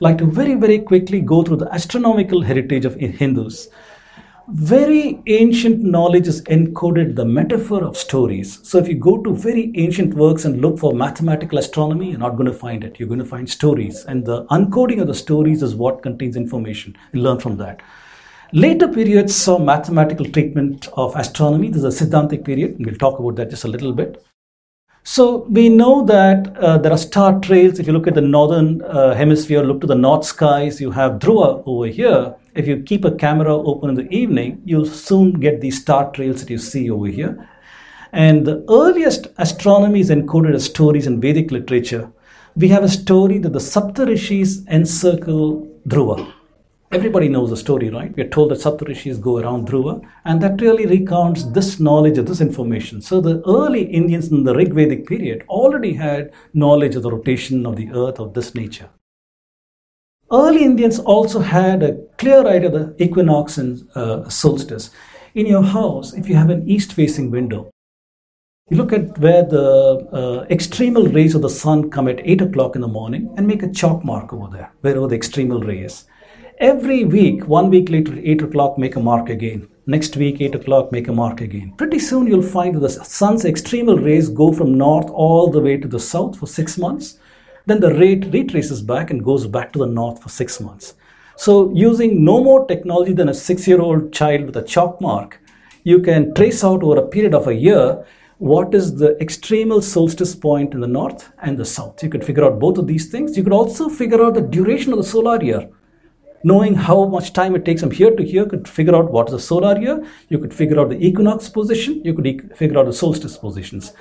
like to very, very quickly go through the astronomical heritage of Hindus. Very ancient knowledge is encoded the metaphor of stories. So if you go to very ancient works and look for mathematical astronomy, you're not going to find it. You're going to find stories. And the uncoding of the stories is what contains information. You learn from that. Later periods saw mathematical treatment of astronomy. This is a Siddhantic period. We'll talk about that just a little bit. So we know that uh, there are star trails. If you look at the northern uh, hemisphere, look to the north skies, you have Dhruva over here. If you keep a camera open in the evening, you'll soon get these star trails that you see over here. And the earliest astronomy is encoded as stories in Vedic literature. We have a story that the Saptarishis encircle Dhruva. Everybody knows the story, right? We are told that Saptarishis go around Dhruva, and that really recounts this knowledge of this information. So the early Indians in the Rig Vedic period already had knowledge of the rotation of the earth of this nature. Early Indians also had a clear idea of the equinox and uh, solstice. In your house, if you have an east facing window, you look at where the uh, extremal rays of the sun come at 8 o'clock in the morning and make a chalk mark over there, wherever the extremal ray is. Every week, one week later, 8 o'clock, make a mark again. Next week, 8 o'clock, make a mark again. Pretty soon, you'll find the sun's extremal rays go from north all the way to the south for six months. Then the rate retraces back and goes back to the north for six months. So, using no more technology than a six year old child with a chalk mark, you can trace out over a period of a year what is the extremal solstice point in the north and the south. You could figure out both of these things. You could also figure out the duration of the solar year knowing how much time it takes from here to here could figure out what is the solar year. You could figure out the equinox position. You could e- figure out the solstice positions.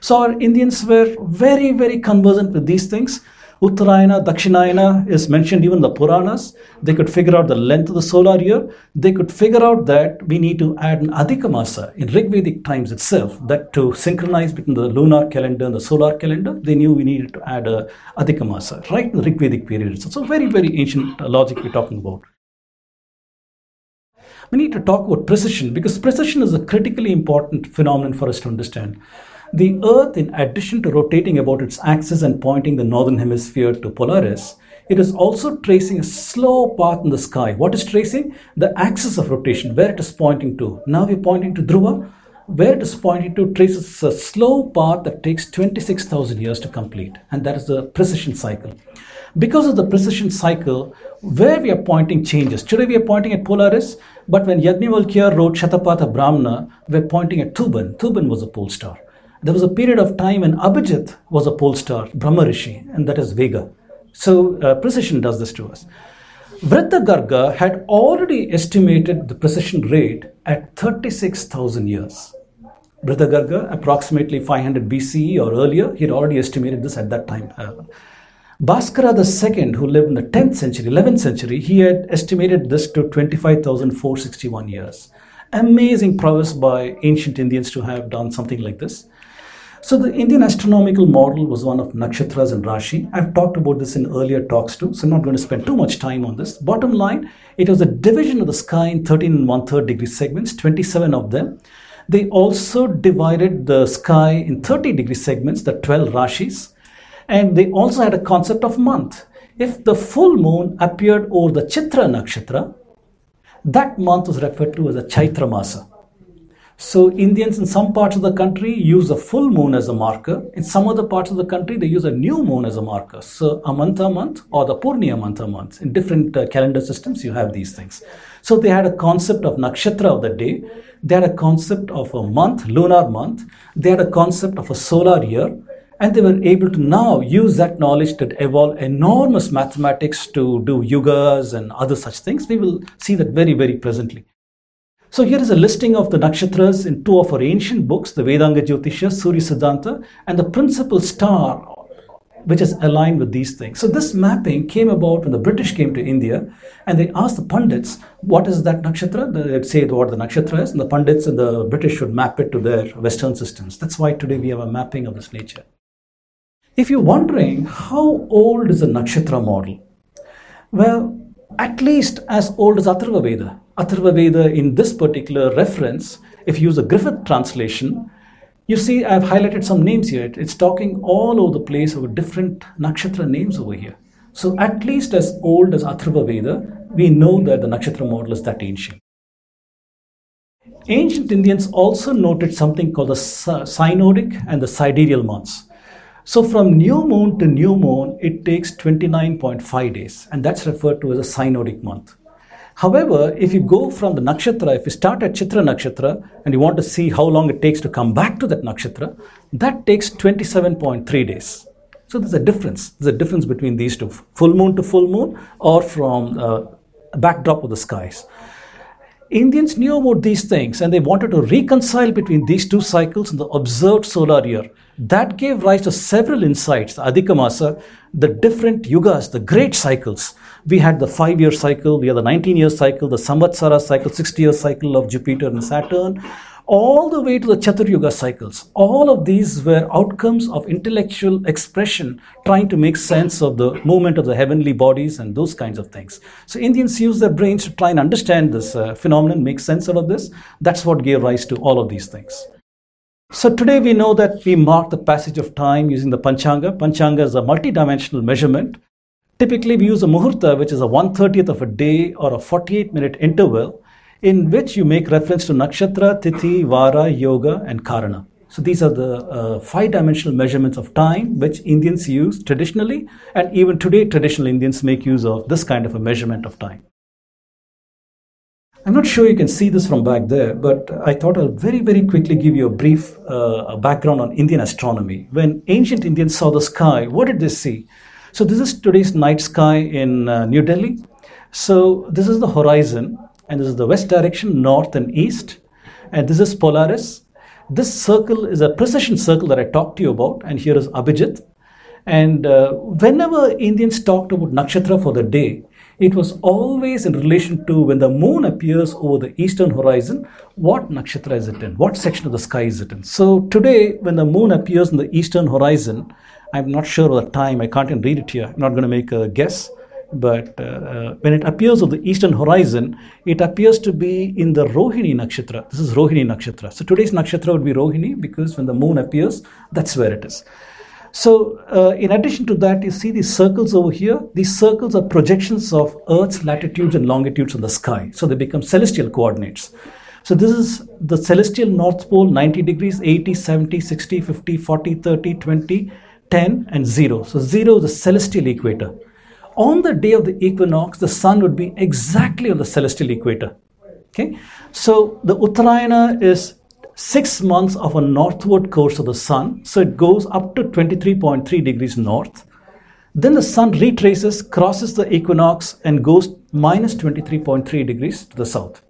So our indians were very very conversant with these things Uttarayana, Dakshinayana is mentioned even in the Puranas. They could figure out the length of the solar year. They could figure out that we need to add an Adhikamasa in Rigvedic times itself, that to synchronize between the lunar calendar and the solar calendar, they knew we needed to add a Adhikamasa right in the Rigvedic period. So, very, very ancient logic we're talking about. We need to talk about precession because precession is a critically important phenomenon for us to understand. The Earth, in addition to rotating about its axis and pointing the northern hemisphere to Polaris, it is also tracing a slow path in the sky. What is tracing? The axis of rotation, where it is pointing to. Now we're pointing to Dhruva, where it is pointing to traces a slow path that takes 26,000 years to complete, and that is the precession cycle. Because of the precession cycle, where we are pointing changes. Today we are pointing at Polaris, but when Yajnavalkya wrote Shatapatha Brahmana, we're pointing at Thuban. Thuban was a pole star. There was a period of time when Abhijit was a pole star, Brahma Rishi, and that is Vega. So uh, precession does this to us. Vriddha had already estimated the precession rate at 36,000 years. Vriddha approximately 500 BCE or earlier, he had already estimated this at that time. Uh, Bhaskara II, who lived in the 10th century, 11th century, he had estimated this to 25,461 years. Amazing prowess by ancient Indians to have done something like this. So the Indian astronomical model was one of nakshatras and Rashi. I've talked about this in earlier talks too, so I'm not going to spend too much time on this. Bottom line, it was a division of the sky in 13 and one third degree segments, 27 of them. They also divided the sky in 30 degree segments, the 12 Rashis, and they also had a concept of month. If the full moon appeared over the Chitra nakshatra, that month was referred to as a Chaitra Masa. So Indians in some parts of the country use a full moon as a marker. In some other parts of the country, they use a new moon as a marker. So Amanta month a month or the Purnimanta month. In different uh, calendar systems, you have these things. So they had a concept of nakshatra of the day. They had a concept of a month, lunar month. They had a concept of a solar year. And they were able to now use that knowledge to evolve enormous mathematics to do yugas and other such things. We will see that very, very presently. So here is a listing of the nakshatras in two of our ancient books, the Vedanga Jyotisha, Surya Siddhanta, and the principal star, which is aligned with these things. So this mapping came about when the British came to India, and they asked the pundits, what is that nakshatra? They'd say what the nakshatra is, and the pundits and the British would map it to their Western systems. That's why today we have a mapping of this nature. If you're wondering how old is the nakshatra model, well, at least as old as Atharva Veda. Atharva Veda in this particular reference, if you use a Griffith translation, you see I've highlighted some names here. It's talking all over the place over different nakshatra names over here. So, at least as old as Atharva Veda, we know that the nakshatra model is that ancient. Ancient Indians also noted something called the synodic and the sidereal months. So from new moon to new moon, it takes 29.5 days, and that's referred to as a synodic month. However, if you go from the nakshatra, if you start at Chitra nakshatra and you want to see how long it takes to come back to that nakshatra, that takes 27.3 days. So there's a difference. There's a difference between these two, full moon to full moon, or from uh, backdrop of the skies. Indians knew about these things and they wanted to reconcile between these two cycles in the observed solar year. That gave rise to several insights, the Adhikamasa, ah, the different yugas, the great cycles. We had the five year cycle, we had the 19 year cycle, the Samvatsara cycle, 60 year cycle of Jupiter and Saturn all the way to the Chaturyuga cycles. All of these were outcomes of intellectual expression trying to make sense of the movement of the heavenly bodies and those kinds of things. So Indians used their brains to try and understand this uh, phenomenon, make sense out of this. That's what gave rise to all of these things. So today we know that we mark the passage of time using the Panchanga. Panchanga is a multidimensional measurement. Typically we use a Muhurta, which is a 130th of a day or a 48 minute interval in which you make reference to nakshatra, tithi, vara, yoga, and karana. So these are the uh, five dimensional measurements of time which Indians use traditionally, and even today, traditional Indians make use of this kind of a measurement of time. I'm not sure you can see this from back there, but I thought I'll very, very quickly give you a brief uh, background on Indian astronomy. When ancient Indians saw the sky, what did they see? So, this is today's night sky in uh, New Delhi. So, this is the horizon, and this is the west direction, north and east. And this is Polaris. This circle is a precession circle that I talked to you about, and here is Abhijit. And uh, whenever Indians talked about nakshatra for the day, it was always in relation to when the moon appears over the eastern horizon, what nakshatra is it in? What section of the sky is it in? So today, when the moon appears in the eastern horizon, I'm not sure of the time, I can't even read it here, I'm not going to make a guess but uh, uh, when it appears on the eastern horizon, it appears to be in the Rohini nakshatra. This is Rohini nakshatra. So today's nakshatra would be Rohini because when the moon appears, that's where it is. So, uh, in addition to that, you see these circles over here. These circles are projections of Earth's latitudes and longitudes in the sky. So, they become celestial coordinates. So, this is the celestial North Pole 90 degrees, 80, 70, 60, 50, 40, 30, 20, 10, and 0. So, 0 is the celestial equator on the day of the equinox, the sun would be exactly on the celestial equator. Okay, so the Uttarayana is six months of a northward course of the sun, so it goes up to 23.3 degrees north. Then the sun retraces, crosses the equinox, and goes minus 23.3 degrees to the south.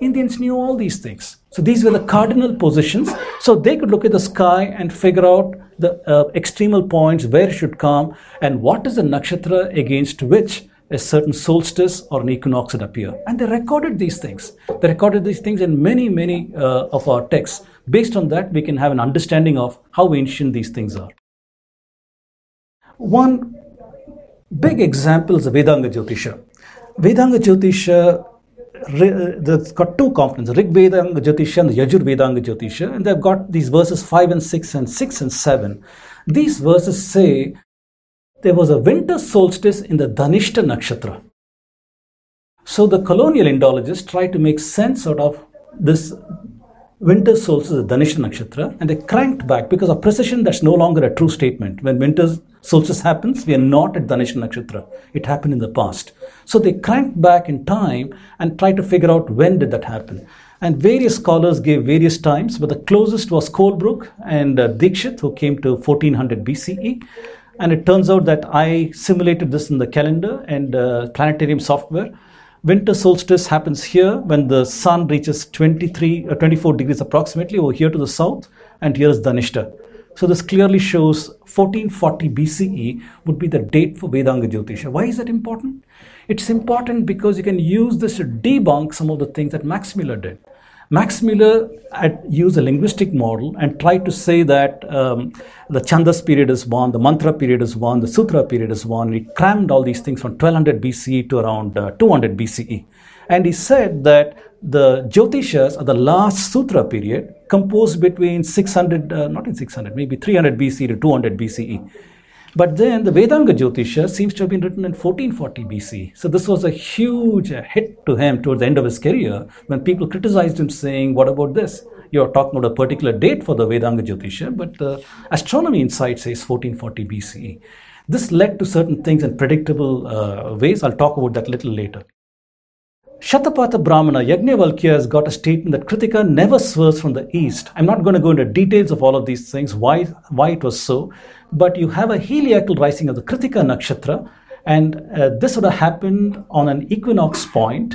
Indians knew all these things. So these were the cardinal positions. So they could look at the sky and figure out the uh, extremal points, where it should come, and what is the nakshatra against which a certain solstice or an equinox would appear. And they recorded these things. They recorded these things in many, many uh, of our texts. Based on that, we can have an understanding of how ancient these things are. One big example is the Vedanga Jyotisha. Vedanga Jyotisha Uh, they've got two components, Rig Vedanga Jyotisha and Yajur Vedanga Jyotisha, and they've got these verses 5 and 6 and 6 and 7. These verses say there was a winter solstice in the Dhanishta Nakshatra. So the colonial Indologists tried to make sense out of this winter solstice is a Dhanishta Nakshatra and they cranked back because of precession that's no longer a true statement. When winter solstice happens, we are not at Dhanishta Nakshatra. It happened in the past. So they cranked back in time and tried to figure out when did that happen. And various scholars gave various times, but the closest was Colebrooke and uh, Dikshit, who came to 1400 BCE. And it turns out that I simulated this in the calendar and uh, planetarium software Winter solstice happens here when the sun reaches 23 or uh, 24 degrees approximately over here to the south, and here is Dhanishta. So this clearly shows 1440 BCE would be the date for Vedanga Jyotisha. Why is that important? It's important because you can use this to debunk some of the things that Max Muller did. Max Muller had used a linguistic model and tried to say that um, the Chandas period is one, the Mantra period is one, the Sutra period is one. He crammed all these things from 1200 BCE to around uh, 200 BCE. And he said that the Jyotishas are the last Sutra period composed between 600, uh, not in 600, maybe 300 BC to 200 BCE. But then the Vedanga Jyotisha seems to have been written in 1440 BC. So this was a huge hit to him towards the end of his career when people criticized him saying, What about this? You're talking about a particular date for the Vedanga Jyotisha, but the astronomy inside says 1440 BCE. This led to certain things in predictable uh, ways. I'll talk about that a little later. Shatapatha Brahmana Yajnavalkya has got a statement that Kritika never swerves from the east. I'm not going to go into details of all of these things, why, why it was so, but you have a heliacal rising of the Kritika nakshatra, and uh, this would have happened on an equinox point.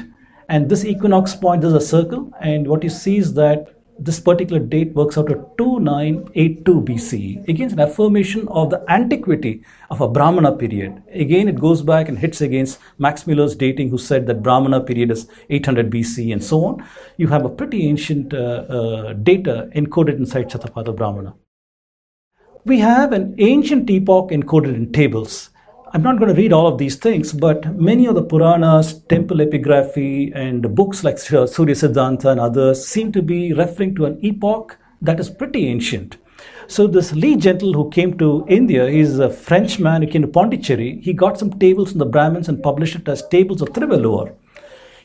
and this equinox point is a circle, and what you see is that this particular date works out to 2982 BCE. Again, an affirmation of the antiquity of a Brahmana period. Again, it goes back and hits against Max Muller's dating, who said that Brahmana period is 800 BC and so on. You have a pretty ancient uh, uh, data encoded inside Shatapatha Brahmana. We have an ancient epoch encoded in tables. I'm not going to read all of these things, but many of the Puranas, temple epigraphy, and books like Surya Siddhanta and others seem to be referring to an epoch that is pretty ancient. So this Le Gentil who came to India, he's a Frenchman who came to Pondicherry. He got some tables from the Brahmins and published it as tables of Trivellur.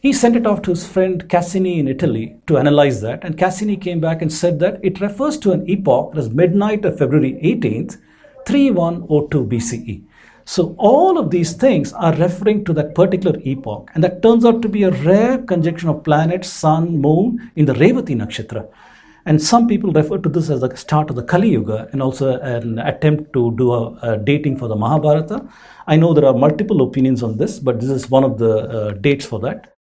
He sent it off to his friend Cassini in Italy to analyze that, and Cassini came back and said that it refers to an epoch is midnight of February 18th, 3102 BCE. So all of these things are referring to that particular epoch, and that turns out to be a rare conjunction of planets, sun, moon in the Revati nakshatra. And some people refer to this as the start of the Kali Yuga and also an attempt to do a, a dating for the Mahabharata. I know there are multiple opinions on this, but this is one of the uh, dates for that.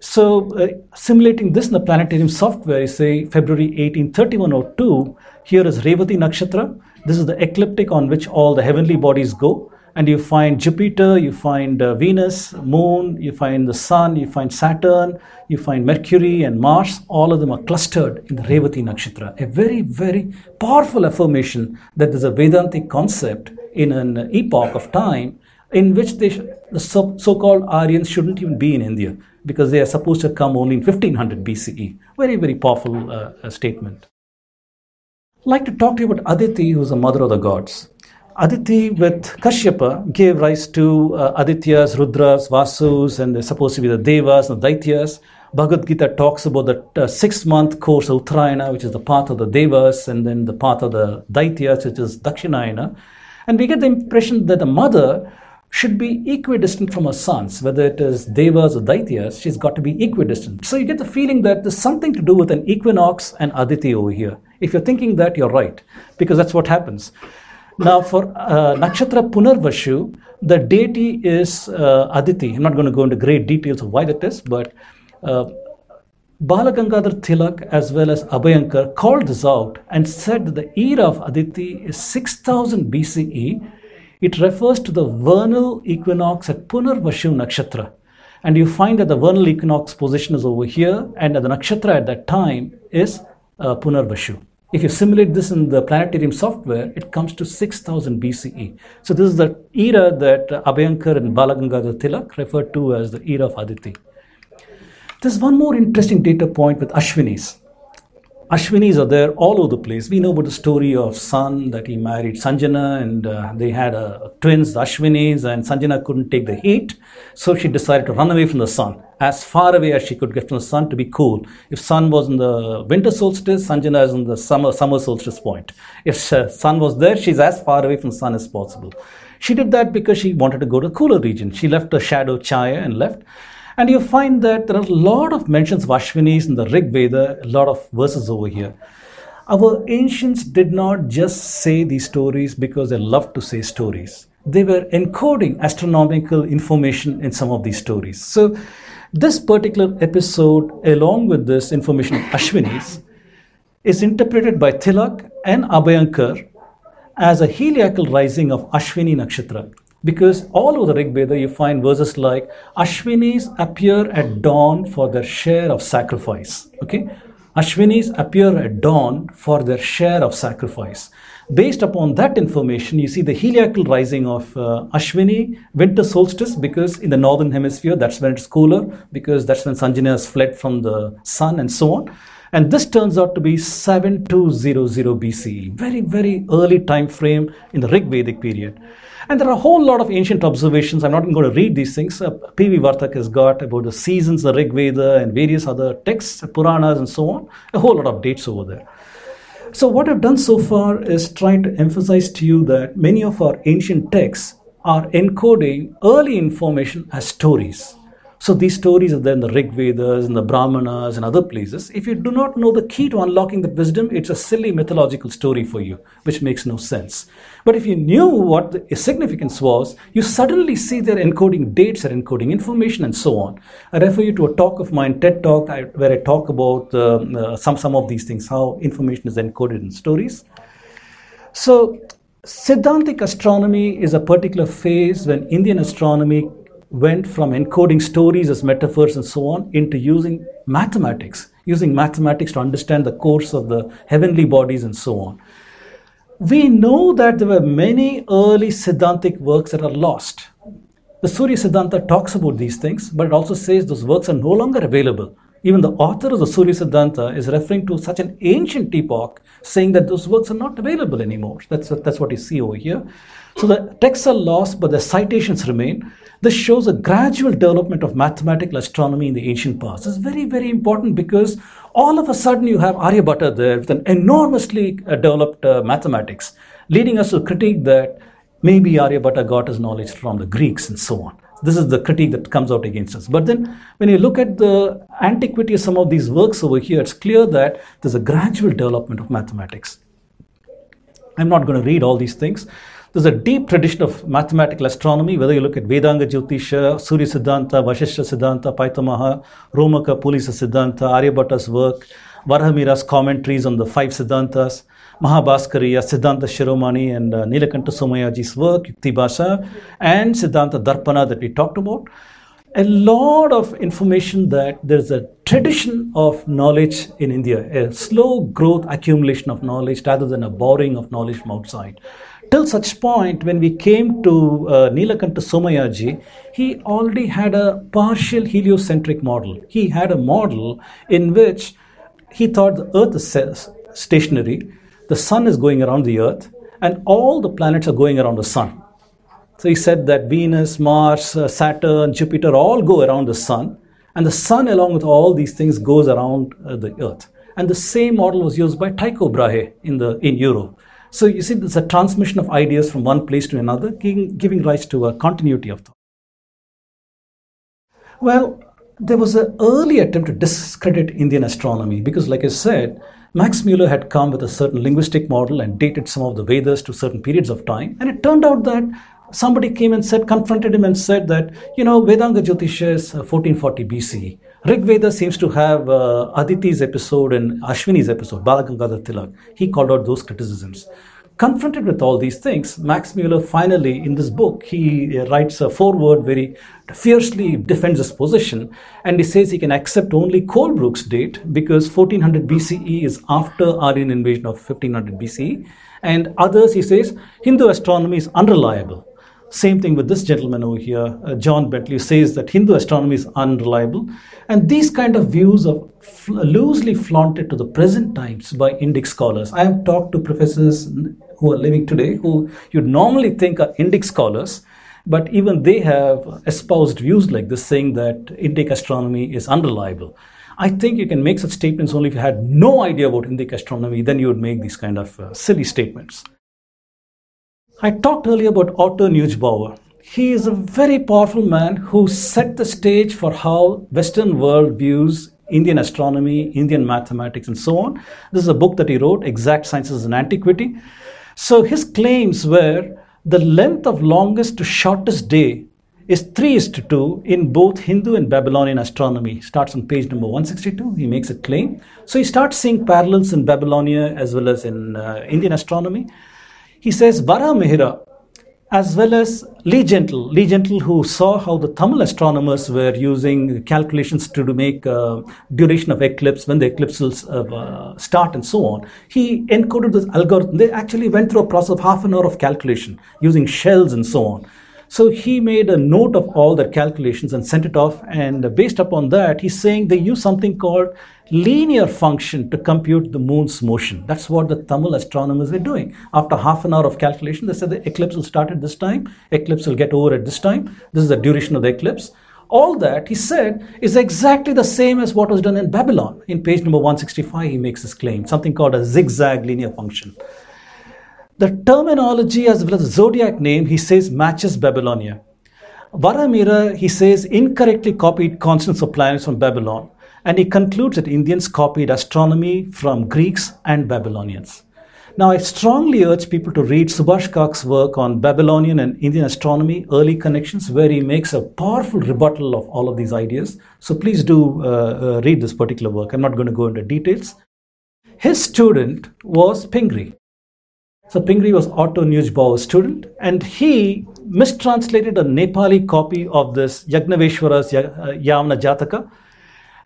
So, uh, simulating this in the planetarium software, you say February 18, 3102, here is Revati Nakshatra. This is the ecliptic on which all the heavenly bodies go and you find Jupiter, you find uh, Venus, Moon, you find the Sun, you find Saturn, you find Mercury and Mars. All of them are clustered in the Revati Nakshatra. A very, very powerful affirmation that there's a Vedantic concept in an epoch of time in which they, the so, so-called Aryans shouldn't even be in India because they are supposed to come only in 1500 BCE. Very, very powerful uh, statement. I'd like to talk to you about Aditi, who's the mother of the gods. Aditi with Kashyapa gave rise to uh, Adityas, Rudras, Vasus, and they're supposed to be the Devas and the Daityas. Bhagavad Gita talks about the uh, six month course of Uttarayana, which is the path of the Devas, and then the path of the Daityas, which is Dakshinayana. And we get the impression that the mother should be equidistant from her sons, whether it is Devas or Daityas, she's got to be equidistant. So you get the feeling that there's something to do with an equinox and Aditi over here. If you're thinking that, you're right, because that's what happens. Now, for uh, Nakshatra Punarvashu, the deity is uh, Aditi. I'm not going to go into great details of why that is, but uh, Balagangadhar Tilak as well as Abhyankar called this out and said that the era of Aditi is 6000 BCE. It refers to the vernal equinox at Punarvashu Nakshatra. And you find that the vernal equinox position is over here, and the nakshatra at that time is uh, Punarvashu. If you simulate this in the planetarium software, it comes to 6000 BCE. So this is the era that Abhyankar and Balagangadhar Tilak referred to as the era of Aditi. There's one more interesting data point with Ashwinis. Ashwinis are there all over the place. We know about the story of Sun that he married Sanjana and uh, they had uh, twins, the Ashwinis, and Sanjana couldn't take the heat. So she decided to run away from the sun, as far away as she could get from the sun to be cool. If Sun was in the winter solstice, Sanjana is in the summer, summer solstice point. If uh, Sun was there, she's as far away from sun as possible. She did that because she wanted to go to the cooler region. She left her shadow Chaya and left. And you find that there are a lot of mentions of Ashwinis in the Rig Veda, a lot of verses over here. Our ancients did not just say these stories because they loved to say stories. They were encoding astronomical information in some of these stories. So, this particular episode, along with this information of Ashwinis, is interpreted by Tilak and Abhyankar as a heliacal rising of Ashwini Nakshatra. Because all over the Rig Veda, you find verses like Ashwinis appear at dawn for their share of sacrifice. Okay? Ashwinis appear at dawn for their share of sacrifice. Based upon that information, you see the heliacal rising of uh, Ashwini, winter solstice, because in the northern hemisphere, that's when it's cooler, because that's when Sanjana has fled from the sun and so on. And this turns out to be 7200 BCE, very, very early time frame in the Rig Vedic period. And there are a whole lot of ancient observations. I'm not going to read these things. Uh, P.V. Vartak has got about the seasons, the Rig Veda, and various other texts, Puranas, and so on. A whole lot of dates over there. So, what I've done so far is trying to emphasize to you that many of our ancient texts are encoding early information as stories. So these stories are there in the Rig Vedas and the Brahmanas and other places. If you do not know the key to unlocking that wisdom, it's a silly mythological story for you, which makes no sense. But if you knew what the significance was, you suddenly see they're encoding dates, they're encoding information, and so on. I refer you to a talk of mine, TED Talk, where I talk about uh, uh, some, some of these things, how information is encoded in stories. So Siddhantic astronomy is a particular phase when Indian astronomy went from encoding stories as metaphors and so on into using mathematics, using mathematics to understand the course of the heavenly bodies and so on. We know that there were many early Siddhantic works that are lost. The Surya Siddhanta talks about these things, but it also says those works are no longer available. Even the author of the Surya Siddhanta is referring to such an ancient epoch, saying that those works are not available anymore. That's, that's what you see over here. So the texts are lost, but the citations remain. This shows a gradual development of mathematical astronomy in the ancient past. Is very, very important because all of a sudden you have Aryabhatta there with an enormously uh, developed uh, mathematics, leading us to critique that maybe Aryabhatta got his knowledge from the Greeks and so on. This is the critique that comes out against us. But then, when you look at the antiquity of some of these works over here, it's clear that there's a gradual development of mathematics. I'm not going to read all these things. There's a deep tradition of mathematical astronomy, whether you look at Vedanga Jyotisha, Surya Siddhanta, Vashishta Siddhanta, Paitamaha, Romaka Pulisa Siddhanta, Aryabhatta's work, Varahamihira's commentaries on the five Siddhantas, Mahabhaskariya, Siddhanta Shiromani, and uh, Nilakanta Somayaji's work, Yukti Bhasha, and Siddhanta Darpana that we talked about. A lot of information that there's a tradition of knowledge in India, a slow growth accumulation of knowledge rather than a borrowing of knowledge from outside till such point when we came to uh, Nilakanta Somayaji, he already had a partial heliocentric model. He had a model in which he thought the earth is stationary, the sun is going around the earth, and all the planets are going around the sun. So he said that Venus, Mars, uh, Saturn, Jupiter all go around the sun, and the sun, along with all these things, goes around uh, the earth. And the same model was used by Tycho Brahe in, the, in Europe. So you see, there's a transmission of ideas from one place to another, giving, giving rise to a continuity of thought. Well, there was an early attempt to discredit Indian astronomy because, like I said, Max Muller had come with a certain linguistic model and dated some of the Vedas to certain periods of time. And it turned out that somebody came and said, confronted him and said that, you know, Vedanga Jyotisha is 1440 uh, BCE. Rig Veda seems to have uh, Aditi's episode and Ashwini's episode, Balagangadhar Tilak. He called out those criticisms. Confronted with all these things, Max Muller finally, in this book, he uh, writes a foreword very fiercely defends his position and he says he can accept only Colebrooke's date because 1400 BCE is after Aryan invasion of 1500 BCE. And others, he says, Hindu astronomy is unreliable. Same thing with this gentleman over here, uh, John Bentley, says that Hindu astronomy is unreliable. And these kind of views are loosely flaunted to the present times by Indic scholars. I have talked to professors who are living today who you'd normally think are Indic scholars, but even they have espoused views like this, saying that Indic astronomy is unreliable. I think you can make such statements only if you had no idea about Indic astronomy, then you would make these kind of uh, silly statements. I talked earlier about Otto Neugebauer. He is a very powerful man who set the stage for how Western world views Indian astronomy, Indian mathematics, and so on. This is a book that he wrote, Exact Sciences and Antiquity. So his claims were the length of longest to shortest day is 3 is to 2 in both Hindu and Babylonian astronomy. Starts on page number 162. He makes a claim. So he starts seeing parallels in Babylonia as well as in uh, Indian astronomy. He says Varahamihira, as well as Le Gentil, Le Gentil, who saw how the Tamil astronomers were using calculations to, to make uh, duration of eclipse, when the eclipse will uh, start, and so on. He encoded this algorithm. They actually went through a process of half an hour of calculation using shells and so on. So he made a note of all their calculations and sent it off. And based upon that, he's saying they use something called linear function to compute the moon's motion. That's what the Tamil astronomers are doing. After half an hour of calculation, they said the eclipse will start at this time, eclipse will get over at this time. This is the duration of the eclipse. All that, he said, is exactly the same as what was done in Babylon. In page number 165, he makes this claim, something called a zigzag linear function. The terminology as well as the zodiac name, he says, matches Babylonia. Varahamihira, he says, incorrectly copied constants of planets from Babylon. And he concludes that Indians copied astronomy from Greeks and Babylonians. Now, I strongly urge people to read Subhash Kak's work on Babylonian and Indian astronomy, Early Connections, where he makes a powerful rebuttal of all of these ideas. So please do uh, uh, read this particular work. I'm not going to go into details. His student was Pingree. So Pingree was Otto Neugebauer's student, and he mistranslated a Nepali copy of this Yavaneshwara's uh, Yavana Jataka,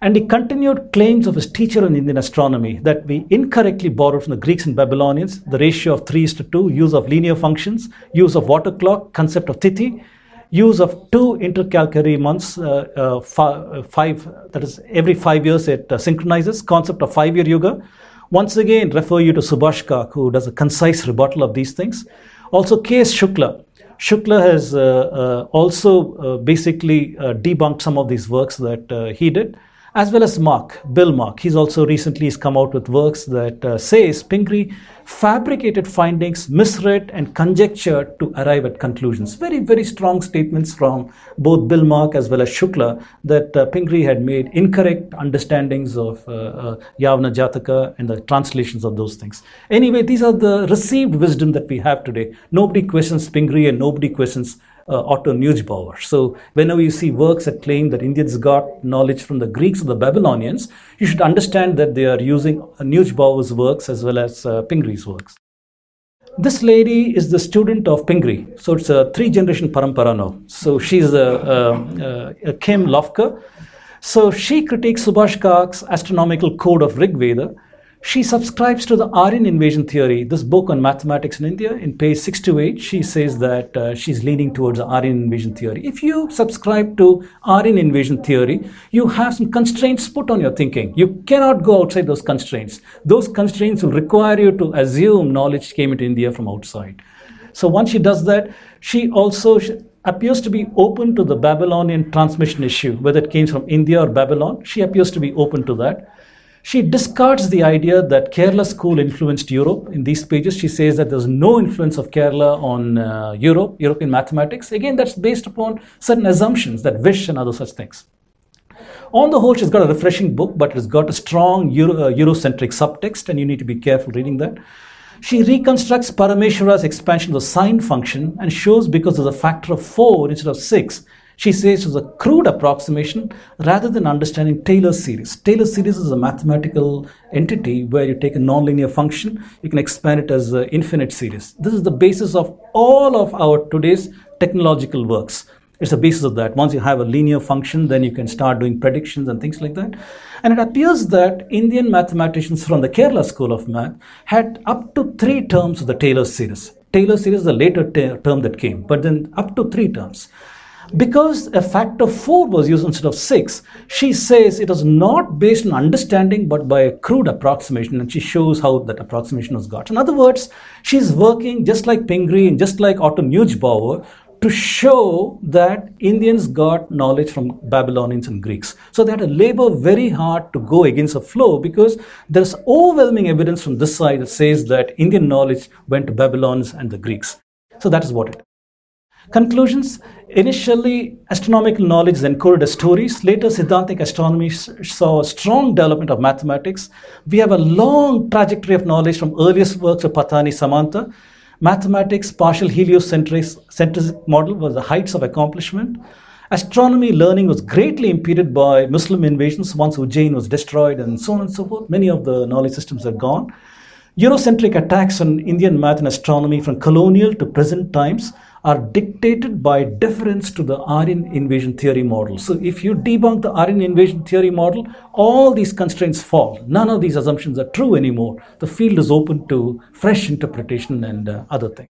and he continued claims of his teacher in Indian astronomy that we incorrectly borrowed from the Greeks and Babylonians the ratio of 3 is to 2, use of linear functions, use of water clock, concept of tithi, use of two intercalary months, uh, uh, five, five, that is every five years it uh, synchronizes, concept of five year yoga, once again, refer you to Subhash Kak, who does a concise rebuttal of these things. Also, K.S. Shukla. Shukla has uh, uh, also uh, basically uh, debunked some of these works that uh, he did as well as Mak, Bill Mak. He's also recently has come out with works that uh, says Pingree fabricated findings, misread and conjectured to arrive at conclusions. Very, very strong statements from both Bill Mak as well as Shukla that uh, Pingree had made incorrect understandings of uh, uh, Yavana Jataka and the translations of those things. Anyway, these are the received wisdom that we have today. Nobody questions Pingree and nobody questions uh, Otto Neugebauer. So whenever you see works that claim that Indians got knowledge from the Greeks or the Babylonians, you should understand that they are using Neugebauer's works as well as uh, Pingree's works. This lady is the student of Pingree, so it's a three-generation parampara now. So she's a, a, a Kim Plofker. So she critiques Subhash Kak's astronomical code of Rig Veda she subscribes to the Aryan invasion theory, this book on mathematics in India. In page 6 to 8, she says that uh, she's leaning towards the Aryan invasion theory. If you subscribe to Aryan invasion theory, you have some constraints put on your thinking. You cannot go outside those constraints. Those constraints will require you to assume knowledge came into India from outside. So once she does that, she also appears to be open to the Babylonian transmission issue, whether it came from India or Babylon. She appears to be open to that. She discards the idea that Kerala school influenced Europe. In these pages, she says that there's no influence of Kerala on uh, Europe, European mathematics. Again, that's based upon certain assumptions that wish and other such things. On the whole, she's got a refreshing book, but it's got a strong Euro, uh, Eurocentric subtext, and you need to be careful reading that. She reconstructs Parameshwara's expansion of the sine function and shows because of the factor of 4 instead of 6, she says it was a crude approximation rather than understanding Taylor's series. Taylor's series is a mathematical entity where you take a nonlinear function, you can expand it as an infinite series. This is the basis of all of our today's technological works. It's the basis of that. Once you have a linear function, then you can start doing predictions and things like that. And it appears that Indian mathematicians from the Kerala School of Math had up to three terms of the Taylor series. Taylor series is the later term that came, but then up to three terms. Because a factor 4 was used instead of 6, she says it was not based on understanding but by a crude approximation, and she shows how that approximation was got. In other words, she's working just like Pingree and just like Otto Neugebauer to show that Indians got knowledge from Babylonians and Greeks. So they had to labor very hard to go against the flow because there's overwhelming evidence from this side that says that Indian knowledge went to Babylonians and the Greeks. So that is what it. Conclusions Initially, astronomical knowledge is encoded as stories. Later, Siddhantic astronomy saw a strong development of mathematics. We have a long trajectory of knowledge from earliest works of Patani Samanta. Mathematics, partial heliocentric model was the heights of accomplishment. Astronomy learning was greatly impeded by Muslim invasions once Ujjain was destroyed and so on and so forth. Many of the knowledge systems are gone. Eurocentric attacks on Indian math and astronomy from colonial to present times are dictated by deference to the Aryan invasion theory model. So if you debunk the Aryan invasion theory model, all these constraints fall. None of these assumptions are true anymore. The field is open to fresh interpretation and uh, other things.